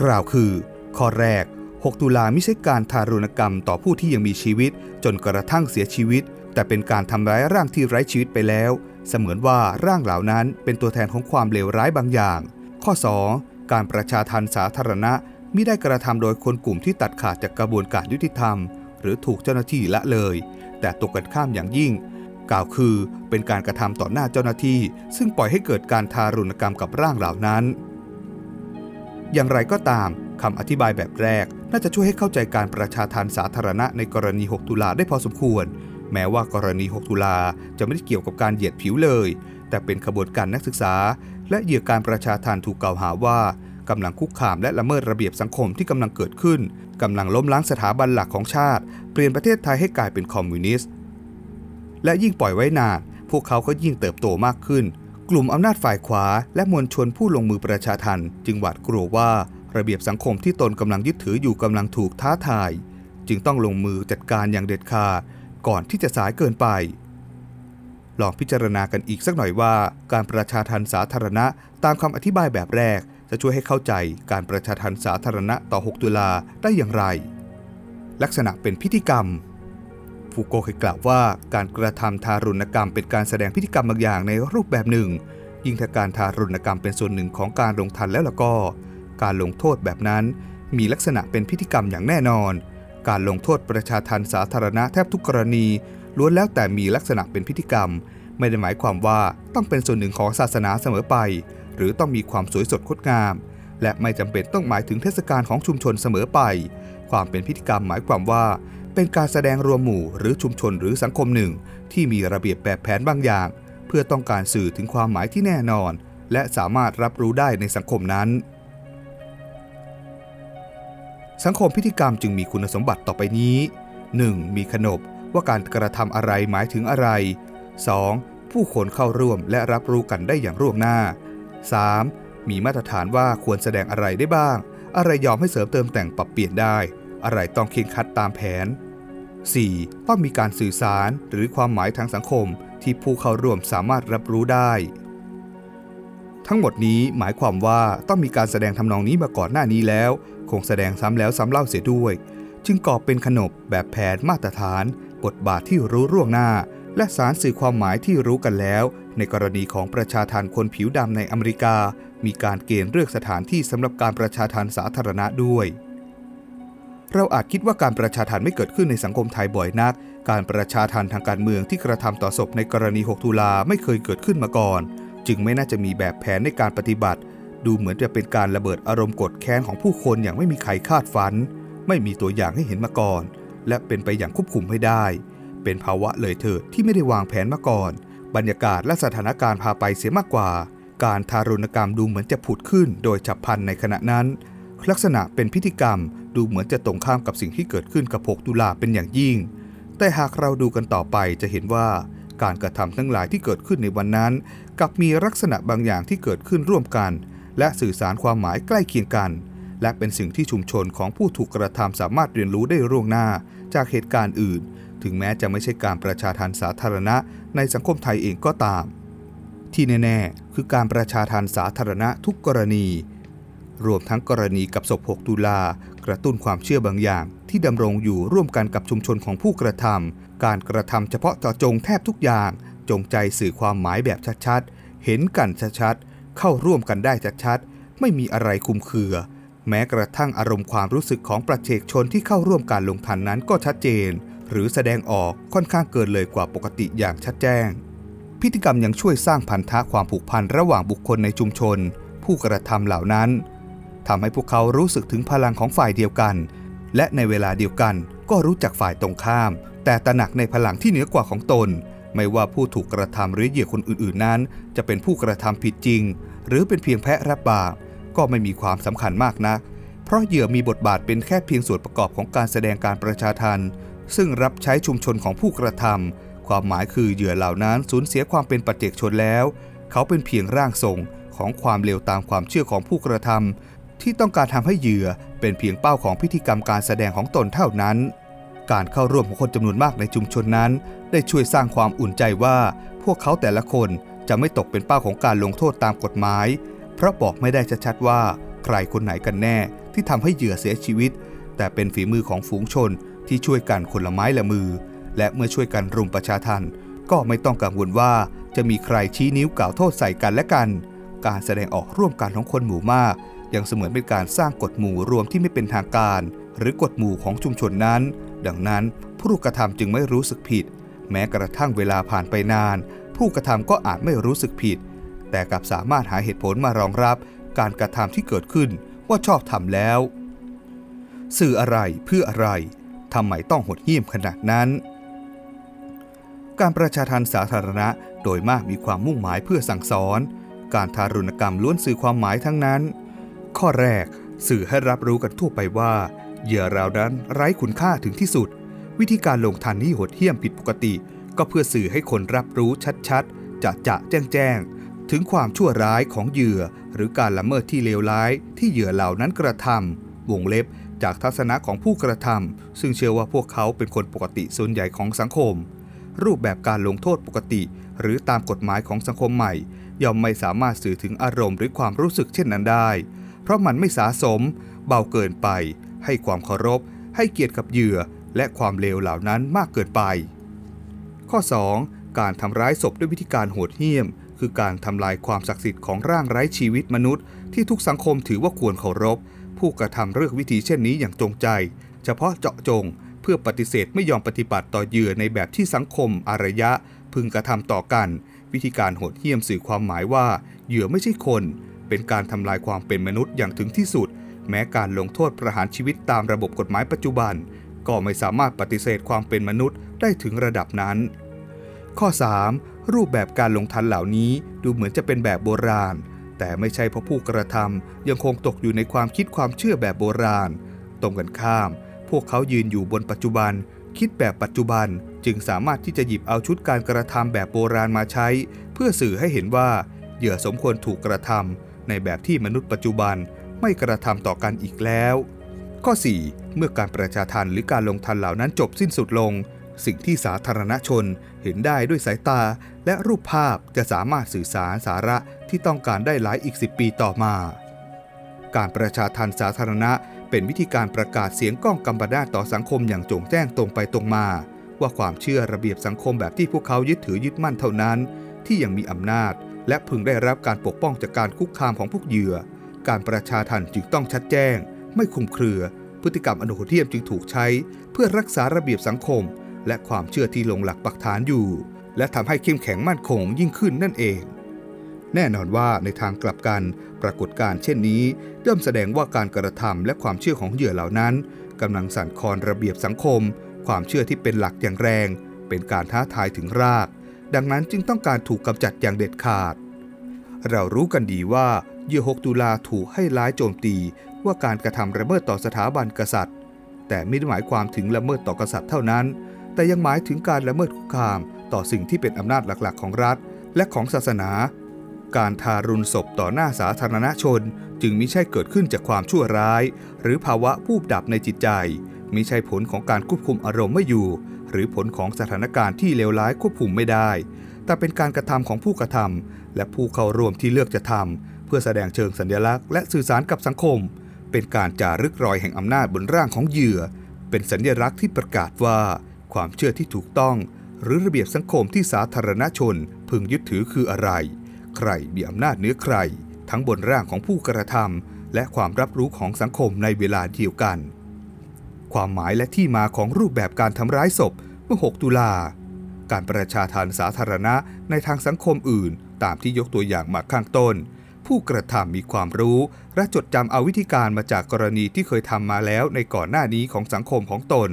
กล่าวคือ ข้อแรก 6 ตุลาไม่ใช่การทารุณกรรมต่อผู้ที่ยังมีชีวิต จนกระทั่งเสียชีวิต แต่เป็นการทำร้ายร่างที่ไร้ชีวิตไปแล้ว เสมือนว่าร่างเหล่านั้นเป็นตัวแทนของความเลวร้ายบางอย่าง ข้อ 2. การประชาทันสาธารณะมิได้กระทำโดยคนกลุ่มที่ตัดขาดจากกระบวนการยุติธรรม หรือถูกเจ้าหน้าที่ละเลย แต่ตกกันข้ามอย่างยิ่ง กล่าวคือเป็นการกระทำต่อหน้าเจ้าหน้าที่ ซึ่งปล่อยให้เกิดการทารุณกรรมกับร่างเหล่านั้น อย่างไรก็ตามคำอธิบายแบบแรก น่าจะช่วยให้เข้าใจการประชาทันสาธารณะในกรณี 6 ตุลาได้พอสมควร แม้ว่ากรณี 6 ตุลาจะไม่ได้เกี่ยวกับการเหยียดผิวเลย แต่เป็นขบวนการนักศึกษา และเหยื่อการประชาทันถูกกล่าวหาว่ากำลังคุกคามและละเมิดระเบียบสังคมที่กำลังเกิดขึ้นกำลังล้มล้างสถาบันหลักของชาติ เปลี่ยนประเทศไทยให้กลายเป็นคอมมิวนิสต์ และยิ่งปล่อยไว้นาน พวกเขาก็ยิ่งเติบโตมากขึ้น กลุ่มอำนาจฝ่ายขวา และมวลชนผู้ลงมือประชาทันจึงหวาดกลัวว่า ระเบียบสังคมที่ตนกำลังยึดถืออยู่กำลังถูกท้าทาย จึงต้องลงมือจัดการอย่างเด็ดขาดก่อนที่จะสายเกินไป ลองพิจารณากันอีกสักหน่อยว่า การประชาทันสาธารณะตามคำอธิบายแบบแรก จะช่วยให้เข้าใจการประชาทันสาธารณะต่อ 6 ตุลาได้อย่างไร ลักษณะเป็นพิธีกรรมฟูโกเคยกล่าวว่าการกระทำทารุณกรรมเป็นการแสดงพิธีกรรมบางอย่างในรูปแบบหนึ่ง ยิ่งถ้าการทารุณกรรมเป็นส่วนหนึ่งของการลงทันแล้วล่ะก็ การลงโทษแบบนั้น มีลักษณะเป็นพิธีกรรมอย่างแน่นอน การลงโทษประชาทันสาธารณะแทบทุกกรณีล้วนแล้วแต่มีลักษณะเป็นพิธีกรรม ไม่ได้หมายความว่าต้องเป็นส่วนหนึ่งของศาสนาเสมอไป หรือต้องมีความสวยสดงดงาม และไม่จำเป็นต้องหมายถึงเทศกาลของชุมชนเสมอไป ความเป็นพิธีกรรมหมายความว่า เป็นการแสดงรวมหมู่หรือชุมชนหรือสังคมหนึ่ง ที่มีระเบียบแบบแผนบางอย่าง เพื่อต้องการสื่อถึงความหมายที่แน่นอน และสามารถรับรู้ได้ในสังคมนั้น สังคมพิธีกรรมจึงมีคุณสมบัติต่อไปนี้ 1. มีขนบว่าการกระทำอะไรหมายถึงอะไร 2. ผู้คนเข้าร่วมและรับรู้กันได้อย่างร่วงหน้า 3. มีมาตรฐานว่าควรแสดงอะไรได้บ้าง อะไรยอมให้เสริมเติมแต่งปรับเปลี่ยนได้ อะไรต้องเคียงคัดตามแผน 4. ต้องมีการสื่อสารหรือความหมายทางสังคมที่ผู้เข้าร่วมสามารถรับรู้ได้ ทั้งหมดนี้หมายความว่าต้องมีการแสดงทำนองนี้มาก่อนหน้านี้แล้ว คงแสดงซ้ำแล้วซ้ำเล่าเสียด้วย จึงก่อเป็นขนบแบบแผนมาตรฐาน บทบาทที่รู้ร่วงหน้า และสารสื่อความหมายที่รู้กันแล้ว ในกรณีของประชาทานคนผิวดำในอเมริกา มีการเกณฑ์เลือกสถานที่สำหรับการประชาทานสาธารณะด้วยเราอาจคิดว่าการประชาทันไม่เกิดขึ้นในสังคมไทยบ่อยนัก การประชาทันทางการเมืองที่กระทำต่อศพในกรณี 6 ตุลาไม่เคยเกิดขึ้นมาก่อน จึงไม่น่าจะมีแบบแผนในการปฏิบัติ ดูเหมือนจะเป็นการระเบิดอารมณ์กดแค้นของผู้คนอย่างไม่มีใครคาดฝัน ไม่มีตัวอย่างให้เห็นมาก่อน และเป็นไปอย่างควบคุมไม่ได้ เป็นภาวะเลยเถิดที่ไม่ได้วางแผนมาก่อน บรรยากาศและสถานการณ์พาไปเสียมากกว่า การทารุณกรรมดูเหมือนจะผุดขึ้น โดยฉับพลันในขณะนั้น ลักษณะเป็นพิธีกรรมดูเหมือนจะตรงข้ามกับสิ่งที่เกิดขึ้นกับ 6 ตุลาเป็นอย่างยิ่ง แต่หากเราดูกันต่อไปจะเห็นว่า การกระทำทั้งหลายที่เกิดขึ้นในวันนั้นกับมีลักษณะบางอย่างที่เกิดขึ้นร่วมกัน และสื่อสารความหมายใกล้เคียงกัน และเป็นสิ่งที่ชุมชนของผู้ถูกกระทำสามารถเรียนรู้ได้ร่วงหน้า จากเหตุการณ์อื่น ถึงแม้จะไม่ใช่การประชาทานสาธารณะในสังคมไทยเองก็ตาม ที่แน่ๆ คือการประชาทานสาธารณะทุกกรณี รวมทั้งกรณีกับศพ6ตุลากระตุ้นความเชื่อบางอย่าง ที่ดำรงอยู่ร่วมกันกับชุมชนของผู้กระทำการกระทำเฉพาะเจาะจงแทบทุกอย่าง จงใจสื่อความหมายแบบชัดๆ เห็นกันชัดๆ เข้าร่วมกันได้ชัดๆ ไม่มีอะไรคุมเคือ แม้กระทั่งอารมณ์ความรู้สึกของประชาชนที่เข้าร่วมการลงทันนั้นก็ชัดเจน หรือแสดงออกค่อนข้างเกินเลยกว่าปกติอย่างชัดแจ้ง พิธีกรรมยังช่วยสร้างพันธะความผูกพันระหว่างบุคคลในชุมชน ผู้กระทำเหล่านั้นทำให้พวกเขารู้สึกถึงพลังของฝ่ายเดียวกัน และในเวลาเดียวกันก็รู้จักฝ่ายตรงข้าม แต่ตระหนักในพลังที่เหนือกว่าของตน ไม่ว่าผู้ถูกกระทำหรือเหยื่อคนอื่นๆนั้น จะเป็นผู้กระทำผิดจริง หรือเป็นเพียงแพะรับบาปก็ไม่มีความสำคัญมากนัก เพราะเหยื่อมีบทบาทเป็นแค่เพียงส่วนประกอบของการแสดงการประชาทันซึ่งรับใช้ชุมชนของผู้กระทำความหมายคือเหยื่อเหล่านั้นสูญเสียความเป็นปัจเจกชนแล้ว เขาเป็นเพียงร่างทรงของความเลวตามความเชื่อของผู้กระทำ ที่ต้องการทำให้เหยื่อเป็นเพียงเป้าของพิธีกรรมการแสดงของตนเท่านั้น การเข้าร่วมของคนจำนวนมากในชุมชนนั้น ได้ช่วยสร้างความอุ่นใจว่า พวกเขาแต่ละคนจะไม่ตกเป็นเป้าของการลงโทษตามกฎหมาย เพราะบอกไม่ได้ชัดๆว่า ใครคนไหนกันแน่ที่ทำให้เหยื่อเสียชีวิต แต่เป็นฝีมือของฝูงชนที่ช่วยกันคนละไม้ละมือ และเมื่อช่วยกันรุมประชาทันก็ไม่ต้องกังวลว่าจะมีใครชี้นิ้วกล่าวโทษใส่กันและกัน การแสดงออกร่วมกันของคนหมู่มาก ยังเสมือนเป็นการสร้างกฎหมู่รวมที่ไม่เป็นทางการ หรือกฎหมู่ของชุมชนนั้น ดังนั้นผู้กระทำจึงไม่รู้สึกผิด แม้กระทั่งเวลาผ่านไปนาน ผู้กระทำก็อาจไม่รู้สึกผิด แต่กลับสามารถหาเหตุผลมารองรับ การกระทำที่เกิดขึ้นว่าชอบทำแล้ว สื่ออะไรเพื่ออะไรทำไมต้องหดเหี้ยมขนาดนั้น การประชาทันสาธารณะโดยมากมีความมุ่งหมายเพื่อสั่งสอน การทารุณกรรมล้วนสื่อความหมายทั้งนั้น ข้อแรก สื่อให้รับรู้กันทั่วไปว่า เหยื่อเรานั้นไร้คุณค่าถึงที่สุด วิธีการลงทันที่โหดเหี้ยมผิดปกติ ก็เพื่อสื่อให้คนรับรู้ชัดๆ จะจะแจ้งแจ้งถึงความชั่วร้ายของเหยื่อ หรือการละเมิดที่เลวร้ายที่เหยื่อเหล่านั้นกระทำวงเล็บจากทัศนะของผู้กระทำซึ่งเชื่อว่าพวกเขาเป็นคนปกติส่วนใหญ่ของสังคม รูปแบบการลงโทษปกติ หรือตามกฎหมายของสังคมใหม่ ย่อมไม่สามารถสื่อถึงอารมณ์หรือความรู้สึกเช่นนั้นได้ ราะมันไม่สาสม เบาเกินไป ให้ความเคารพ ให้เกียรติกับเหยื่อ และความเลวเหล่านั้นมากเกินไป ข้อ 2. การทำร้ายศพด้วยวิธีการโหดเหี้ยม คือการทำลายความศักดิ์สิทธิ์ของร่างไร้ชีวิตมนุษย์ ที่ทุกสังคมถือว่าควรเคารพ ผู้กระทำเลือกวิธีเช่นนี้อย่างจงใจ เฉพาะเจาะจง เพื่อปฏิเสธไม่ยอมปฏิบัติต่อเหยื่อในแบบที่สังคมอารยะ พึงกระทำต่อกัน วิธีการโหดเหี้ยมสื่อความหมายว่าเหยื่อไม่ใช่คน เป็นการทำลายความเป็นมนุษย์อย่างถึงที่สุด แม้การลงโทษประหารชีวิตตามระบบกฎหมายปัจจุบัน ก็ไม่สามารถปฏิเสธความเป็นมนุษย์ได้ถึงระดับนั้น ข้อ 3. รูปแบบการลงทันเหล่านี้ดูเหมือนจะเป็นแบบโบราณ แต่ไม่ใช่เพราะผู้กระทำยังคงตกอยู่ในความคิดความเชื่อแบบโบราณ ตรงกันข้าม พวกเขายืนอยู่บนปัจจุบัน คิดแบบปัจจุบันจึงสามารถที่จะหยิบเอาชุดการกระทำแบบโบราณมาใช้ เพื่อสื่อให้เห็นว่าเหยื่อสมควรถูกกระทำ ในแบบที่มนุษย์ปัจจุบันไม่กระทำต่อกันอีกแล้ว ข้อ 4. เมื่อการประชาทันหรือการลงทันเหล่านั้นจบสิ้นสุดลง สิ่งที่สาธารณชนเห็นได้ด้วยสายตา และรูปภาพจะสามารถสื่อสารสาระที่ต้องการได้หลายอีก 10 ปีต่อมา การประชาทันสาธารณะเป็นวิธีการประกาศเสียงก้องกำบนาต่อสังคมอย่างโจ่งแจ้งตรงไปตรงมา ว่าความเชื่อระเบียบสังคมแบบที่พวกเขายึดถือยึดมั่นเท่านั้น ที่ยังมีอำนาจ และพึงได้รับการปกป้องจากการคุกคามของพวกเหยื่อ การประชาทันจึงต้องชัดแจ้ง ไม่คุมเครือ พฤติกรรมอนุโหเทียมจึงถูกใช้ เพื่อรักษาระเบียบสังคม และความเชื่อที่ลงหลักปักฐานอยู่ และทำให้เข้มแข็งมั่นคงยิ่งขึ้นนั่นเอง แน่นอนว่าในทางกลับกันปรากฏการเช่นนี้ย่อมแสดงว่าการกระทำและความเชื่อของเหยื่อเหล่านั้นกำลังสั่นคลอนระเบียบสังคม ความเชื่อที่เป็นหลักอย่างแรง เป็นการท้าทายถึงราก ดังนั้นจึงต้องการถูกกำจัดอย่างเด็ดขาด เรารู้กันดีว่าเยื่อ6ตุลาถูกให้ร้ายโจมตีว่าการกระทำระเบิดต่อสถาบันกษัตริย์ แต่ไม่ได้หมายความถึงละเมิดต่อกษัตริย์เท่านั้น แต่ยังหมายถึงการละเมิดคุกคาม ต่อสิ่งที่เป็นอำนาจหลักๆ ของรัฐ และของศาสนา การทารุณศพต่อหน้าสาธารณชน จึงมิใช่เกิดขึ้นจากความชั่วร้าย หรือภาวะผูบดับในจิตใจมิใช่ผลของการควบคุมอารมณ์ไม่อยู่ หรือผลของสถานการณ์ที่เลวร้ายควบคุมไม่ได้ แต่เป็นการกระทำของผู้กระทำและผู้เข้าร่วมที่เลือกจะทำเพื่อแสดงเชิงสัญลักษณ์และสื่อสารกับสังคม เป็นการจารึกรอยแห่งอำนาจบนร่างของเหยื่อ เป็นสัญลักษณ์ที่ประกาศว่า ความเชื่อที่ถูกต้อง หรือระเบียบสังคมที่สาธารณชน พึงยึดถือคืออะไร ใครมีอำนาจเหนือใคร ทั้งบนร่างของผู้กระทำและความรับรู้ของสังคมในเวลาเดียวกัน ความหมายและที่มาของรูปแบบการทำร้ายศพเมื่อ 6 ตุลา การประชาทานสาธารณะในทางสังคมอื่น ตามที่ยกตัวอย่างมาข้างต้น ผู้กระทำมีความรู้ และจดจำเอาวิธีการมาจากกรณีที่เคยทำมาแล้วในก่อนหน้านี้ของสังคมของตน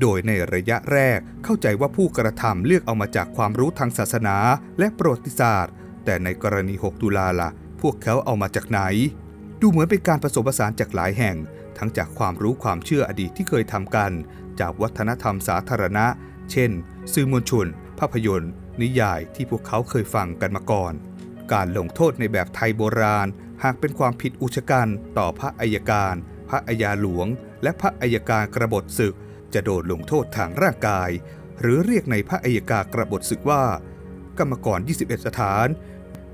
โดยในระยะแรกเข้าใจว่าผู้กระทำเลือกเอามาจากความรู้ทางศาสนาและประวัติศาสตร์ แต่ในกรณี 6 ตุลาละ่ะ พวกเขาเอามาจากไหน ดูเหมือนเป็นการผสมผสานจากหลายแห่ง ทั้งจากความรู้ความเชื่ออดีตที่เคยทำกัน จากวัฒนธรรมสาธารณะ เช่น สื่อมวลชน ภาพยนตร์ นิยายที่พวกเขาเคยฟังกันมาก่อน การลงโทษในแบบไทยโบราณ หากเป็นความผิดอุชกันต่อพระอัยการ พระอัยาหลวง และพระอัยการกระบฏศึก จะโดนลงโทษทางร่างกาย หรือเรียกในพระอัยการกระบฏศึกว่า กรรมกร 21 สถาน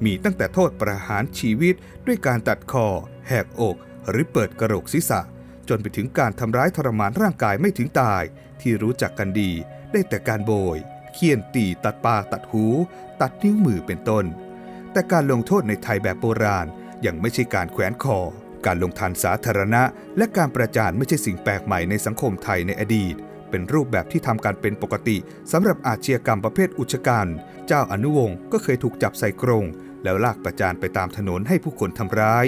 มีตั้งแต่โทษประหารชีวิตด้วยการตัดคอ แหกอก หรือเปิดกระโหลกศีรษะ จนไปถึงการทำร้ายทรมานร่างกายไม่ถึงตาย ที่รู้จักกันดี ได้แต่การโบย เคี่ยนตีตัดปากตัดหู ตัดนิ้วมือเป็นต้น แต่การลงโทษในไทยแบบโบราณ ยังไม่ใช่การแขวนคอ การลงทันสาธารณะ และการประจานไม่ใช่สิ่งแปลกใหม่ในสังคมไทยในอดีตเป็นรูปแบบที่ทำกันเป็นปกติสำหรับอาชญากรรมประเภทอุชกันเจ้าอนุวงศ์ก็เคยถูกจับใส่กรง แล้วลากประจานไปตามถนนให้ผู้คนทำร้าย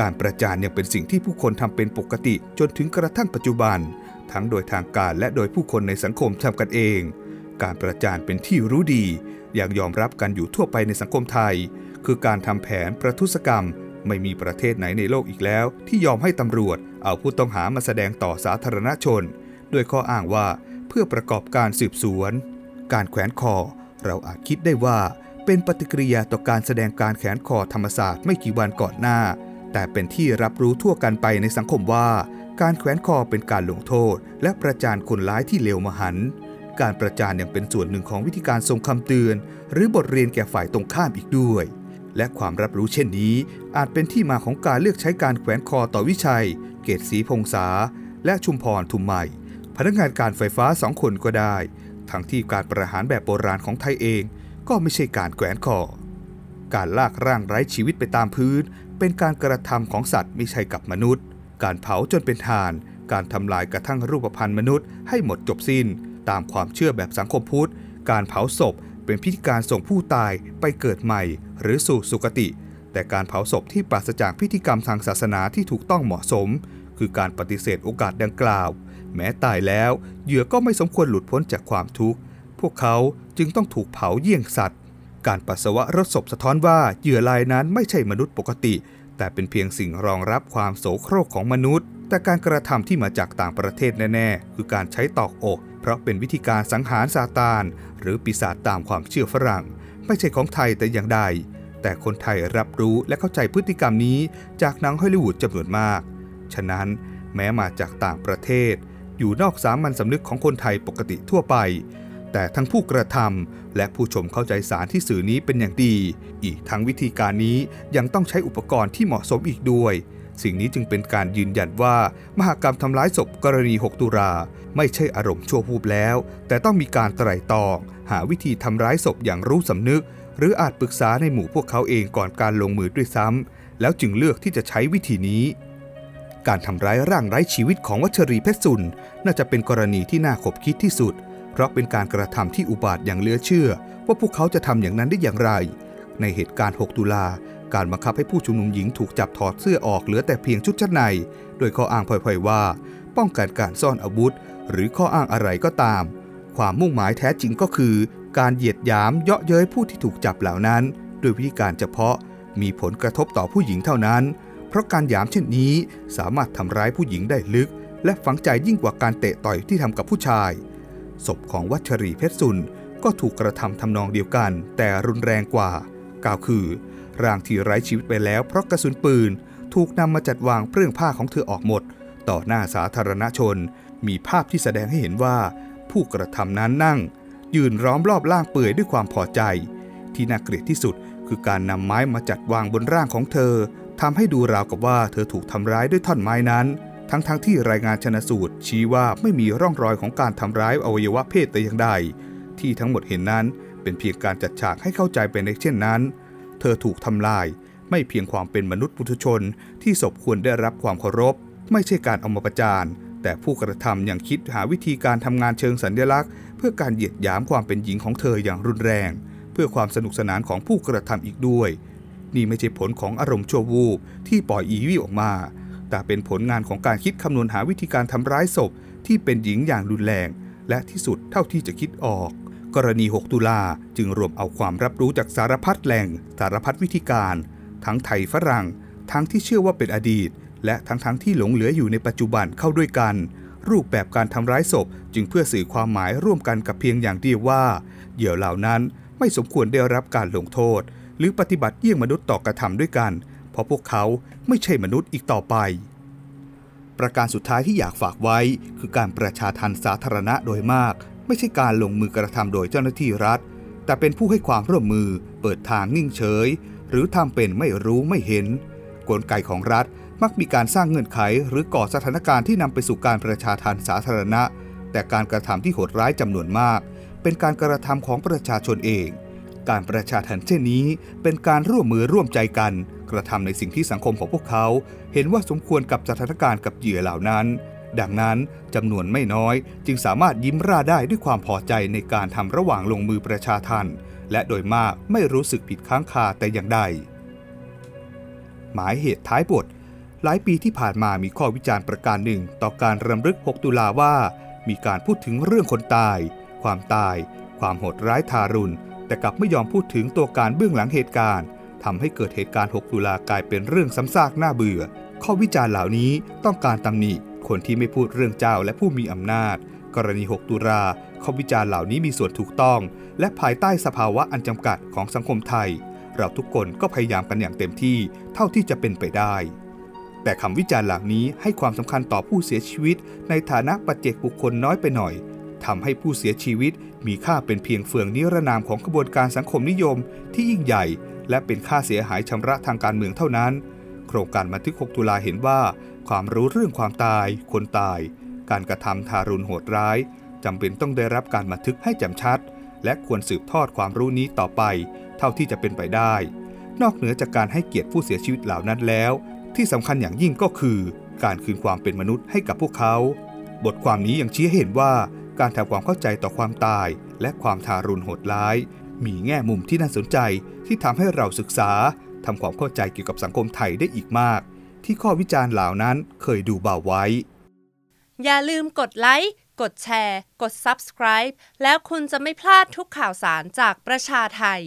การประจานยังเป็นสิ่งที่ผู้คนทำเป็นปกติจนถึงกระทั่งปัจจุบัน ทั้งโดยทางการและโดยผู้คนในสังคมทำกันเอง การประจานเป็นที่รู้ดี อย่างยอมรับกันอยู่ทั่วไปในสังคมไทย คือการทำแผนประทุษกรรม ไม่มีประเทศไหนในโลกอีกแล้ว ที่ยอมให้ตำรวจ เอาผู้ต้องหามาแสดงต่อสาธารณชน ด้วยข้ออ้างว่าเพื่อประกอบการสืบสวน การแขวนคอ เราอาจคิดได้ว่าเป็นปฏิกิริยาต่อการแสดงการแขนคอธรรมศาสตร์ไม่กี่วันก่อนหน้า แต่เป็นที่รับรู้ทั่วกันไปในสังคมว่า การแขวนคอเป็นการลงโทษ และประจานคนร้ายที่เลวมหันต์การประจานยังเป็นส่วนหนึ่งของวิธีการทรงคำเตือน หรือบทเรียนแก่ฝ่ายตรงข้ามอีกด้วย และความรับรู้เช่นนี้ อาจเป็นที่มาของการเลือกใช้การแขวนคอต่อวิชัย เกตศรีพงษา และชุมพรทุมใหม่ พนักงานการไฟฟ้าสองคนก็ได้ ทั้งที่การประหารแบบโบราณของไทยเอง ก็ไม่ใช่การแขวนคอการลากร่างไร้ชีวิตไปตามพื้น เป็นการกระทำของสัตว์ไม่ใช่กับมนุษย์ การเผาจนเป็นทาน การทำลายกระทั่งรูปพรรณมนุษย์ให้หมดจบสิ้น ตามความเชื่อแบบสังคมพุทธ การเผาศพเป็นพิธีการส่งผู้ตายไปเกิดใหม่ หรือสู่สุคติ แต่การเผาศพที่ปราศจากพิธีกรรมทางศาสนาที่ถูกต้องเหมาะสม คือการปฏิเสธโอกาสดังกล่าว แม้ตายแล้วเหยื่อก็ไม่สมควรหลุดพ้นจากความทุกข์ พวกเขาจึงต้องถูกเผาเยี่ยงสัตว์ การปัสสาวะรถศพสะท้อนว่าเหยื่อรายนั้นไม่ใช่มนุษย์ปกติ แต่เป็นเพียงสิ่งรองรับความโสโครกของมนุษย์ แต่การกระทำที่มาจากต่างประเทศแน่ๆ คือการใช้ตอกอก เพราะเป็นวิธีการสังหารซาตาน หรือปีศาจตามความเชื่อฝรั่ง ไม่ใช่ของไทยแต่อย่างใด แต่คนไทยรับรู้และเข้าใจพฤติกรรมนี้ จากหนังฮอลลีวูดจำนวนมาก ฉะนั้นแม้มาจากต่างประเทศ อยู่นอกสามัญสำนึกของคนไทยปกติทั่วไปแต่ทั้งผู้กระทำ และผู้ชมเข้าใจสารที่สื่อนี้เป็นอย่างดี อีกทั้งวิธีการนี้ยังต้องใช้อุปกรณ์ที่เหมาะสมอีกด้วย สิ่งนี้จึงเป็นการยืนยันว่า มหากรรมทำร้ายศพกรณี 6 ตุลาไม่ใช่อารมณ์ชั่ววูบแล้ว แต่ต้องมีการไตร่ตรอง หาวิธีทำร้ายศพอย่างรู้สำนึก หรืออาจปรึกษาในหมู่พวกเขาเองก่อนการลงมือด้วยซ้ำแล้วจึงเลือกที่จะใช้วิธีนี้การทำร้ายร่างไร้ชีวิตของวัชรีเพชรสุนน่าจะเป็นกรณีที่น่าขบคิดที่สุด เพราะเป็นการกระทำที่อุบาทอย่างเหลือเชื่อ ว่าพวกเขาจะทำอย่างนั้นได้อย่างไร ในเหตุการณ์ 6 ตุลา การบังคับให้ผู้ชุมนุมหญิงถูกจับถอดเสื้อออกเหลือแต่เพียงชุดชั้นใน โดยข้ออ้างพล่อยๆว่า ป้องกันการซ่อนอาวุธ หรือข้ออ้างอะไรก็ตาม ความมุ่งหมายแท้จริงก็คือ การเหยียดหยามเยาะเย้ยผู้ที่ถูกจับเหล่านั้นโดยวิธีการเฉพาะมีผลกระทบต่อผู้หญิงเท่านั้น เพราะการหยามเช่นนี้สามารถทำร้ายผู้หญิงได้ลึก และฝังใจยิ่งกว่าการเตะต่อยที่ทำกับผู้ชาย ศพของวัชรีเพชรสุนก็ถูกกระทำทำนองเดียวกัน แต่รุนแรงกว่า กล่าวคือ ร่างที่ไร้ชีวิตไปแล้วเพราะกระสุนปืน ถูกนำมาจัดวางเปลื้องผ้าของเธอออกหมด ต่อหน้าสาธารณชน มีภาพที่แสดงให้เห็นว่า ผู้กระทำนั้นนั่ง ยืนล้อมรอบร่างเปื่อยด้วยความพอใจ ที่น่าเกลียดที่สุดคือการนำไม้มาจัดวางบนร่างของเธอทำให้ดูราวกับว่าเธอถูกทำร้ายด้วยท่อนไม้นั้น ทั้งๆทที่รายงานชนสูตร ชี้ว่าไม่มีร่องรอยของการทำร้ายอวัยวะเพศแต่อย่างใด ที่ทั้งหมดเห็นนั้น เป็นเพียงการจัดฉากให้เข้าใจไปในเช่นนั้น เธอถูกทำลาย ไม่เพียงความเป็นมนุษย์ปุถุชน ที่สมควรได้รับความเคารพ ไม่ใช่การเอามาประจานแต่ผู้กระทำยังคิดหาวิธีการทำงานเชิงสัญลักษณ์ เพื่อการเหยียดหยามความเป็นหญิงของเธออย่างรุนแรง เพื่อความสนุกสนานของผู้กระทำอีกด้วย นี่ไม่ใช่ผลของอารมณ์ชั่ววูบที่ปล่อยอีวิออกมา แต่เป็นผลงานของการคิดคำนวณหาวิธีการทำร้ายศพ ที่เป็นหญิงอย่างรุนแรง และที่สุดเท่าที่จะคิดออก กรณี 6 ตุลาจึงรวมเอาความรับรู้จากสารพัดแหล่ง สารพัดวิธีการ ทั้งไทยฝรั่ง ทั้งที่เชื่อว่าเป็นอดีต และทั้งทั้งที่หลงเหลืออยู่ในปัจจุบันเข้าด้วยกัน รูปแบบการทำร้ายศพจึงเพื่อสื่อความหมายร่วมกันกับเพียงอย่างเดียวว่าเหยื่อเหล่านั้นไม่สมควรได้รับการลงโทษ หรือปฏิบัติเยี่ยงมนุษย์ต่อกระทำด้วยกัน เพราะพวกเขาไม่ใช่มนุษย์อีกต่อไป ประการสุดท้ายที่อยากฝากไว้คือการประชาทันสาธารณะโดยมาก ไม่ใช่การลงมือกระทำโดยเจ้าหน้าที่รัฐ แต่เป็นผู้ให้ความร่วมมือ เปิดทางนิ่งเฉย หรือทำเป็นไม่รู้ไม่เห็น กลไกของรัฐมักมีการสร้างเงื่อนไขหรือก่อสถานการณ์ที่นำไปสู่การประชาทันสาธารณะ แต่การกระทำที่โหดร้ายจำนวนมาก เป็นการกระทำของประชาชนเอง การประชาทันเช่นนี้ เป็นการร่วมมือร่วมใจกัน กระทำในสิ่งที่สังคมของพวกเขา เห็นว่าสมควรกับสถานการณ์กับเหยื่อเหล่านั้น ดังนั้นจำนวนไม่น้อย จึงสามารถยิ้มร่าได้ด้วยความพอใจในการทำระหว่างลงมือประชาทันและโดยมากไม่รู้สึกผิดค้างคาแต่อย่างใด หมายเหตุท้ายบท หลายปีที่ผ่านมามีข้อวิจารณ์ประการหนึ่ง ต่อการรำลึก 6 ตุลาว่า มีการพูดถึงเรื่องคนตาย ความตาย ความโหดร้ายทารุณ แต่กลับไม่ยอมพูดถึงตัวการเบื้องหลังเหตุการณ์ทำให้เกิดเหตุการณ์ 6 ตุลากลายเป็นเรื่องซ้ำซากน่าเบื่อ ข้อวิจารณ์เหล่านี้ต้องการตำหนิคนที่ไม่พูดเรื่องเจ้าและผู้มีอำนาจ กรณี 6 ตุลาข้อวิจารณ์เหล่านี้มีส่วนถูกต้อง และภายใต้สภาวะอันจำกัดของสังคมไทย เราทุกคนก็พยายามกันอย่างเต็มที่เท่าที่จะเป็นไปได้ แต่คำวิจารณ์เหล่านี้ให้ความสำคัญต่อผู้เสียชีวิต ในฐานะปัจเจกบุคคลน้อยไปหน่อยทำให้ผู้เสียชีวิต มีค่าเป็นเพียงเฟืองนิรนามของกระบวนการสังคมนิยมที่ยิ่งใหญ่ และเป็นค่าเสียหายชำระทางการเมืองเท่านั้น โครงการบันทึก 6 ตุลาเห็นว่า ความรู้เรื่องความตาย คนตาย การกระทำทารุณโหดร้ายจำเป็นต้องได้รับการบันทึกให้แจ่มชัด และควรสืบทอดความรู้นี้ต่อไป เท่าที่จะเป็นไปได้ นอกเหนือจากการให้เกียรติผู้เสียชีวิตเหล่านั้นแล้ว ที่สำคัญอย่างยิ่งก็คือ การคืนความเป็นมนุษย์ให้กับพวกเขา บทความนี้ยังชี้เห็นว่า การทำความเข้าใจต่อความตาย และความทารุณโหดร้าย มีแง่มุมที่น่าสนใจที่ทำให้เราศึกษาทำความเข้าใจเกี่ยวกับสังคมไทยได้อีกมาก ที่ข้อวิจารณ์เหล่านั้นเคยดูเบาไว้ อย่าลืมกดไลค์ กดแชร์ กด Subscribe แล้วคุณจะไม่พลาดทุกข่าวสารจากประชาไทย